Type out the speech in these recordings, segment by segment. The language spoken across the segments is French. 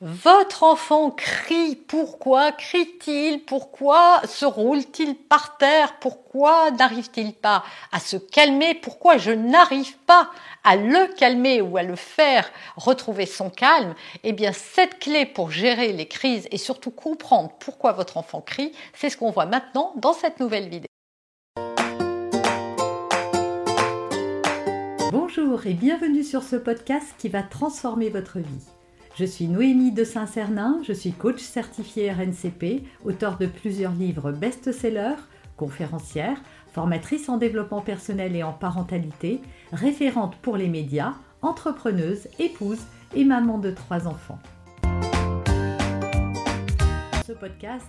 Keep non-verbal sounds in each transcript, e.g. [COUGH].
Votre enfant crie. Pourquoi crie-t-il? Pourquoi se roule-t-il par terre? Pourquoi n'arrive-t-il pas à se calmer? Pourquoi je n'arrive pas à le calmer ou à le faire retrouver son calme? Eh bien, cette clé pour gérer les crises et surtout comprendre pourquoi votre enfant crie, c'est ce qu'on voit maintenant dans cette nouvelle vidéo. Bonjour et bienvenue sur ce podcast qui va transformer votre vie. Je suis Noémie de Saint-Cernin, je suis coach certifié RNCP, auteur de plusieurs livres best-sellers, conférencière, formatrice en développement personnel et en parentalité, référente pour les médias, entrepreneuse, épouse et maman de trois enfants. Ce podcast,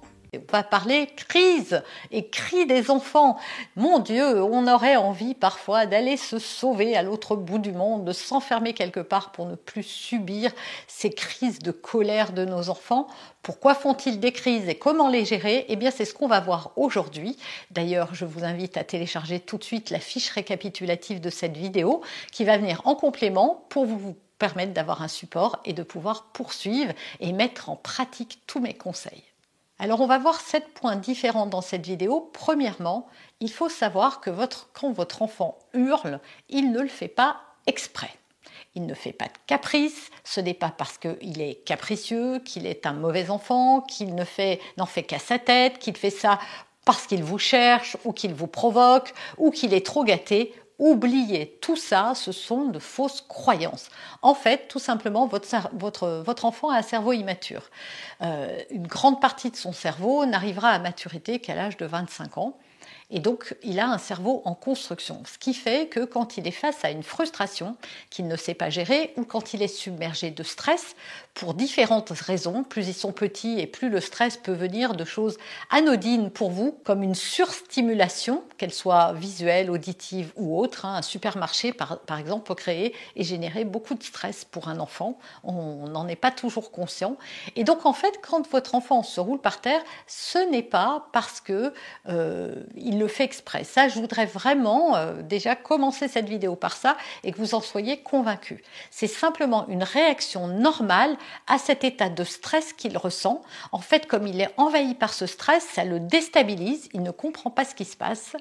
On va parler crise et cri des enfants. Mon Dieu, on aurait envie parfois d'aller se sauver à l'autre bout du monde, de s'enfermer quelque part pour ne plus subir ces crises de colère de nos enfants. Pourquoi font-ils des crises et comment les gérer? Eh bien, c'est ce qu'on va voir aujourd'hui. D'ailleurs, je vous invite à télécharger tout de suite la fiche récapitulative de cette vidéo qui va venir en complément pour vous permettre d'avoir un support et de pouvoir poursuivre et mettre en pratique tous mes conseils. Alors on va voir sept points différents dans cette vidéo. Premièrement, il faut savoir que quand votre enfant hurle, il ne le fait pas exprès. Il ne fait pas de caprice, ce n'est pas parce qu'il est capricieux, qu'il est un mauvais enfant, qu'il n'en fait, fait qu'à sa tête, qu'il fait ça parce qu'il vous cherche ou qu'il vous provoque ou qu'il est trop gâté Oubliez tout ça, ce sont de fausses croyances. En fait, tout simplement, votre, enfant a un cerveau immature. Euh, une grande partie de son cerveau n'arrivera à maturité qu'à l'âge de 25 ans. Et donc, il a un cerveau en construction, ce qui fait que quand il est face à une frustration qu'il ne sait pas gérer ou quand il est submergé de stress, pour différentes raisons, plus ils sont petits et plus le stress peut venir de choses anodines pour vous, comme une surstimulation, qu'elle soit visuelle, auditive ou autre. Hein. Un supermarché, par, exemple, peut créer et générer beaucoup de stress pour un enfant. On n'en est pas toujours conscient. Et donc, en fait, quand votre enfant se roule par terre, ce n'est pas parce que euh, il le fait exprès. Ça, je voudrais vraiment euh, déjà commencer cette vidéo par ça et que vous en soyez convaincus. C'est simplement une réaction normale à cet état de stress qu'il ressent. En fait, comme il est envahi par ce stress, ça le déstabilise, il ne comprend pas ce qui se passe.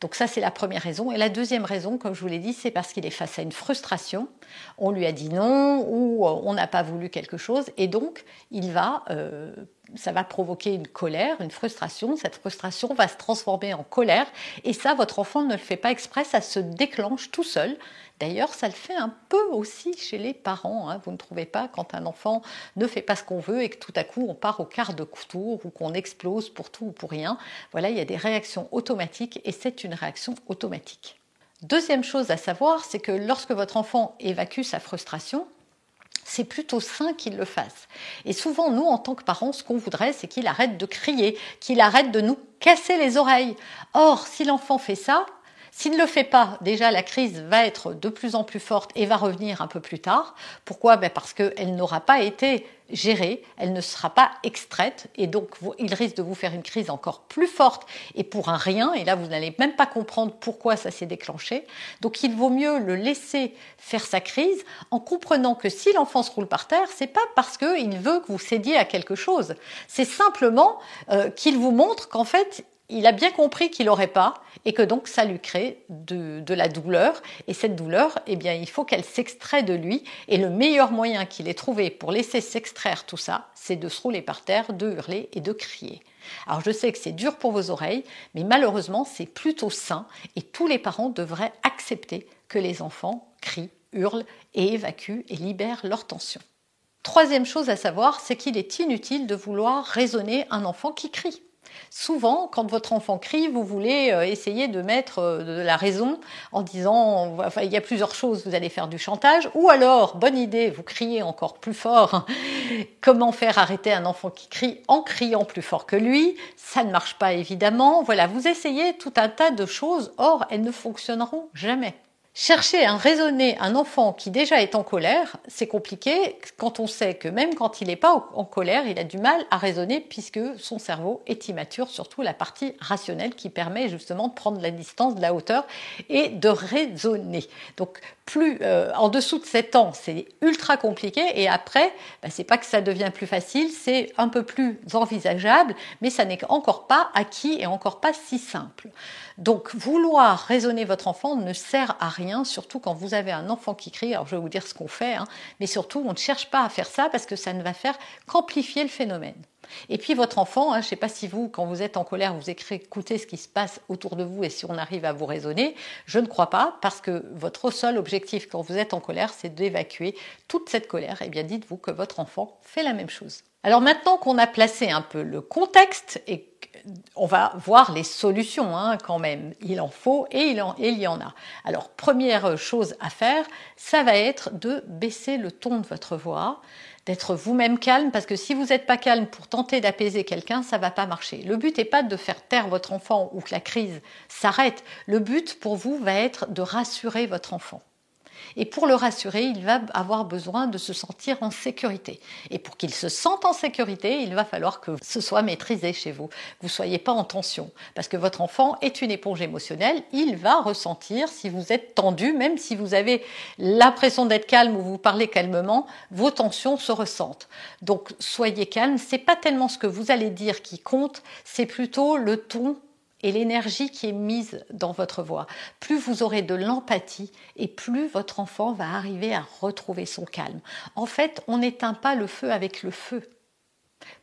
Donc ça, c'est la première raison. Et la deuxième raison, comme je vous l'ai dit, c'est parce qu'il est face à une frustration. On lui a dit non ou euh, on n'a pas voulu quelque chose. Et donc, il va euh, ça va provoquer une colère, une frustration. Cette frustration va se transformer en colère. Et ça, votre enfant ne le fait pas exprès, ça se déclenche tout seul. D'ailleurs, ça le fait un peu aussi chez les parents. Hein. Vous ne trouvez pas quand un enfant ne fait pas ce qu'on veut et que tout à coup on part au quart de tour ou qu'on explose pour tout ou pour rien. Voilà, il y a des réactions automatiques et c'est une réaction automatique. Deuxième chose à savoir, c'est que lorsque votre enfant évacue sa frustration, c'est plutôt sain qu'il le fasse. Et souvent, nous, en tant que parents, ce qu'on voudrait, c'est qu'il arrête de crier, qu'il arrête de nous casser les oreilles. Or, si l'enfant fait ça, s'il ne le fait pas, déjà la crise va être de plus en plus forte et va revenir un peu plus tard. Pourquoi? Ben Parce qu'elle n'aura pas été gérée, elle ne sera pas extraite et donc il risque de vous faire une crise encore plus forte et pour un rien. Et là, vous n'allez même pas comprendre pourquoi ça s'est déclenché. Donc il vaut mieux le laisser faire sa crise en comprenant que si l'enfant se roule par terre, c'est pas parce qu'il veut que vous cédiez à quelque chose. C'est simplement euh, qu'il vous montre qu'en fait, il a bien compris qu'il n'aurait pas et que donc ça lui crée de, la douleur. Et cette douleur, eh bien, il faut qu'elle s'extrait de lui. Et le meilleur moyen qu'il ait trouvé pour laisser s'extraire tout ça, c'est de se rouler par terre, de hurler et de crier. Alors je sais que c'est dur pour vos oreilles, mais malheureusement c'est plutôt sain et tous les parents devraient accepter que les enfants crient, hurlent et évacuent et libèrent leur tension. Troisième chose à savoir, c'est qu'il est inutile de vouloir raisonner un enfant qui crie. Souvent, quand votre enfant crie, vous voulez euh, essayer de mettre euh, de la raison en disant, il y a plusieurs choses, vous allez faire du chantage, ou alors, bonne idée, vous criez encore plus fort. [LAUGHS] Comment faire arrêter un enfant qui crie en criant plus fort que lui? Ça ne marche pas évidemment. Voilà, vous essayez tout un tas de choses, or elles ne fonctionneront jamais. Chercher à raisonner un enfant qui déjà est en colère, c'est compliqué quand on sait que même quand il n'est pas en colère, il a du mal à raisonner puisque son cerveau est immature, surtout la partie rationnelle qui permet justement de prendre la distance, de la hauteur et de raisonner. Donc plus euh, en dessous de 7 ans, c'est ultra compliqué et après, bah, c'est pas que ça devient plus facile, c'est un peu plus envisageable, mais ça n'est encore pas acquis et encore pas si simple. Donc vouloir raisonner votre enfant ne sert à rien, surtout quand vous avez un enfant qui crie. Alors je vais vous dire ce qu'on fait, hein, mais surtout on ne cherche pas à faire ça parce que ça ne va faire qu'amplifier le phénomène. Et puis votre enfant, hein, je ne sais pas si vous, quand vous êtes en colère, vous écoutez ce qui se passe autour de vous et si on arrive à vous raisonner, je ne crois pas, parce que votre seul objectif quand vous êtes en colère, c'est d'évacuer toute cette colère. Et eh bien dites-vous que votre enfant fait la même chose. Alors maintenant qu'on a placé un peu le contexte et on va voir les solutions hein, quand même. Il en faut et il, y en a. Alors, première chose à faire, ça va être de baisser le ton de votre voix, d'être vous-même calme, parce que si vous n'êtes pas calme pour tenter d'apaiser quelqu'un, ça va pas marcher. Le but n'est pas de faire taire votre enfant ou que la crise s'arrête. Le but pour vous va être de rassurer votre enfant. Et pour le rassurer, il va avoir besoin de se sentir en sécurité. Et pour qu'il se sente en sécurité, il va falloir que ce soit maîtrisé chez vous. Vous ne soyez pas en tension. Parce que votre enfant est une éponge émotionnelle. Il va ressentir si vous êtes tendu, même si vous avez l'impression d'être calme ou vous parlez calmement, vos tensions se ressentent. Donc soyez calme. C'est pas tellement ce que vous allez dire qui compte, c'est plutôt le ton et l'énergie qui est mise dans votre voix. Plus vous aurez de l'empathie et plus votre enfant va arriver à retrouver son calme. En fait, on n'éteint pas le feu avec le feu.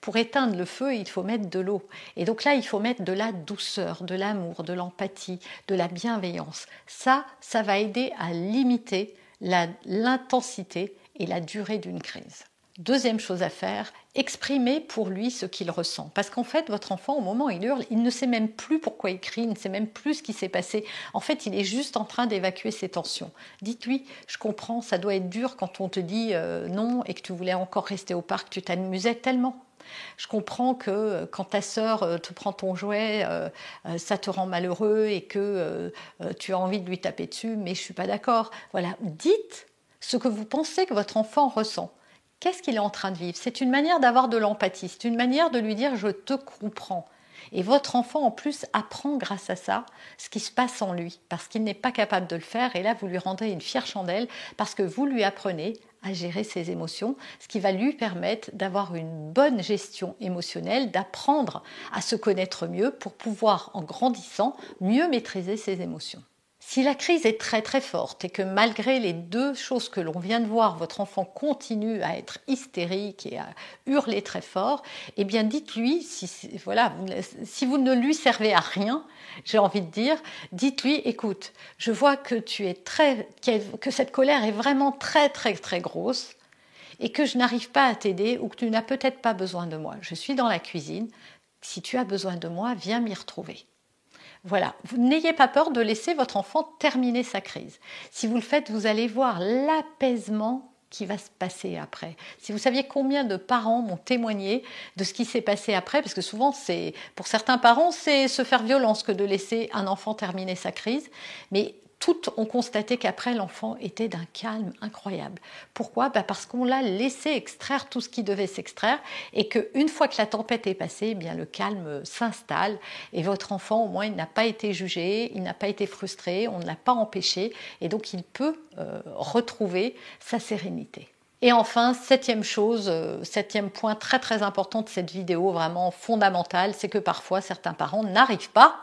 Pour éteindre le feu, il faut mettre de l'eau. Et donc là, il faut mettre de la douceur, de l'amour, de l'empathie, de la bienveillance. Ça, ça va aider à limiter l'intensité et la durée d'une crise. Deuxième chose à faire, exprimer pour lui ce qu'il ressent. Parce qu'en fait, votre enfant, au moment où il hurle, il ne sait même plus pourquoi il crie, il ne sait même plus ce qui s'est passé. En fait, il est juste en train d'évacuer ses tensions. Dites-lui, je comprends, ça doit être dur quand on te dit euh, non et que tu voulais encore rester au parc, tu t'amusais tellement. Je comprends que euh, quand ta sœur euh, te prend ton jouet, ça te rend malheureux et que tu as envie de lui taper dessus, mais je suis pas d'accord. Voilà, dites ce que vous pensez que votre enfant ressent. Qu'est-ce qu'il est en train de vivre? C'est une manière d'avoir de l'empathie, c'est une manière de lui dire je te comprends. Et votre enfant, en plus, apprend grâce à ça ce qui se passe en lui, parce qu'il n'est pas capable de le faire. Et là, vous lui rendez une fière chandelle, parce que vous lui apprenez à gérer ses émotions, ce qui va lui permettre d'avoir une bonne gestion émotionnelle, d'apprendre à se connaître mieux pour pouvoir, en grandissant, mieux maîtriser ses émotions. Si la crise est très très forte et que malgré les deux choses que l'on vient de voir, votre enfant continue à être hystérique et à hurler très fort, eh bien dites-lui, si, voilà, si vous ne lui servez à rien, j'ai envie de dire, dites-lui, écoute, je vois que tu es très, que cette colère est vraiment très très très grosse et que je n'arrive pas à t'aider ou que tu n'as peut-être pas besoin de moi. Je suis dans la cuisine. Si tu as besoin de moi, viens m'y retrouver. Voilà, n'ayez pas peur de laisser votre enfant terminer sa crise. Si vous le faites, vous allez voir l'apaisement qui va se passer après. Si vous saviez combien de parents m'ont témoigné de ce qui s'est passé après, parce que souvent, c'est pour certains parents, c'est se faire violence que de laisser un enfant terminer sa crise, mais toutes ont constaté qu'après, l'enfant était d'un calme incroyable. Pourquoi? Bah, Parce qu'on l'a laissé extraire tout ce qui devait s'extraire et qu'une fois que la tempête est passée, eh le calme s'installe et votre enfant, au moins, il n'a pas été jugé, il n'a pas été frustré, on ne l'a pas empêché et donc il peut euh, retrouver sa sérénité. Et enfin, septième chose, euh, septième point très très important de cette vidéo, vraiment fondamental, c'est que parfois certains parents n'arrivent pas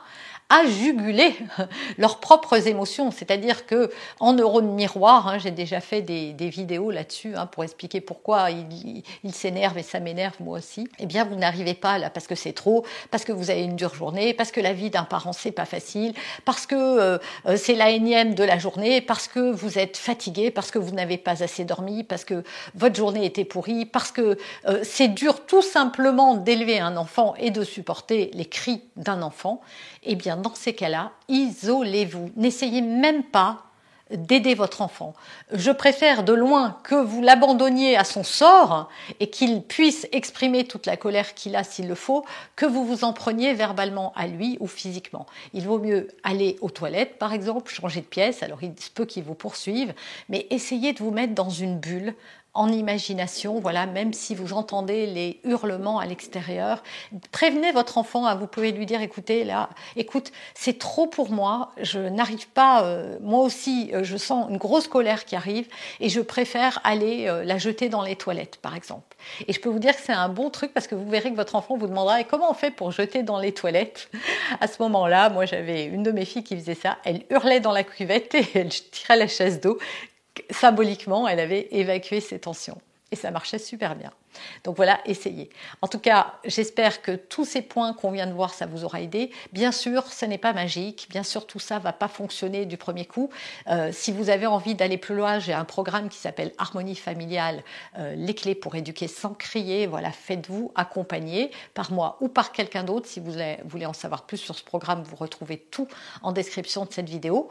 à juguler [LAUGHS] leurs propres émotions. C'est-à-dire que en neurones miroir, hein, j'ai déjà fait des, vidéos là-dessus hein, pour expliquer pourquoi il, il, s'énerve et ça m'énerve moi aussi. Eh bien, vous n'arrivez pas là parce que c'est trop, parce que vous avez une dure journée, parce que la vie d'un parent c'est pas facile, parce que euh, c'est la énième de la journée, parce que vous êtes fatigué, parce que vous n'avez pas assez dormi, parce que votre journée était pourrie, parce que euh, c'est dur tout simplement d'élever un enfant et de supporter les cris d'un enfant. Eh bien, dans ces cas-là, isolez-vous. N'essayez même pas d'aider votre enfant. Je préfère de loin que vous l'abandonniez à son sort et qu'il puisse exprimer toute la colère qu'il a s'il le faut, que vous vous en preniez verbalement à lui ou physiquement. Il vaut mieux aller aux toilettes, par exemple, changer de pièce, alors il se peut qu'il vous poursuive, mais essayez de vous mettre dans une bulle en imagination, voilà, même si vous entendez les hurlements à l'extérieur, prévenez votre enfant, hein, vous pouvez lui dire, écoutez, là, écoute, c'est trop pour moi, je n'arrive pas, euh, moi aussi, euh, je sens une grosse colère qui arrive et je préfère aller euh, la jeter dans les toilettes, par exemple. Et je peux vous dire que c'est un bon truc parce que vous verrez que votre enfant vous demandera, comment on fait pour jeter dans les toilettes [LAUGHS] À ce moment-là, moi j'avais une de mes filles qui faisait ça, elle hurlait dans la cuvette et [LAUGHS] elle tirait la chaise d'eau symboliquement, elle avait évacué ses tensions. Et ça marchait super bien. Donc voilà, essayez. En tout cas, j'espère que tous ces points qu'on vient de voir, ça vous aura aidé. Bien sûr, ce n'est pas magique. Bien sûr, tout ça va pas fonctionner du premier coup. Euh, si vous avez envie d'aller plus loin, j'ai un programme qui s'appelle Harmonie familiale, euh, les clés pour éduquer sans crier. Voilà, faites-vous accompagner par moi ou par quelqu'un d'autre. Si vous voulez en savoir plus sur ce programme, vous retrouvez tout en description de cette vidéo.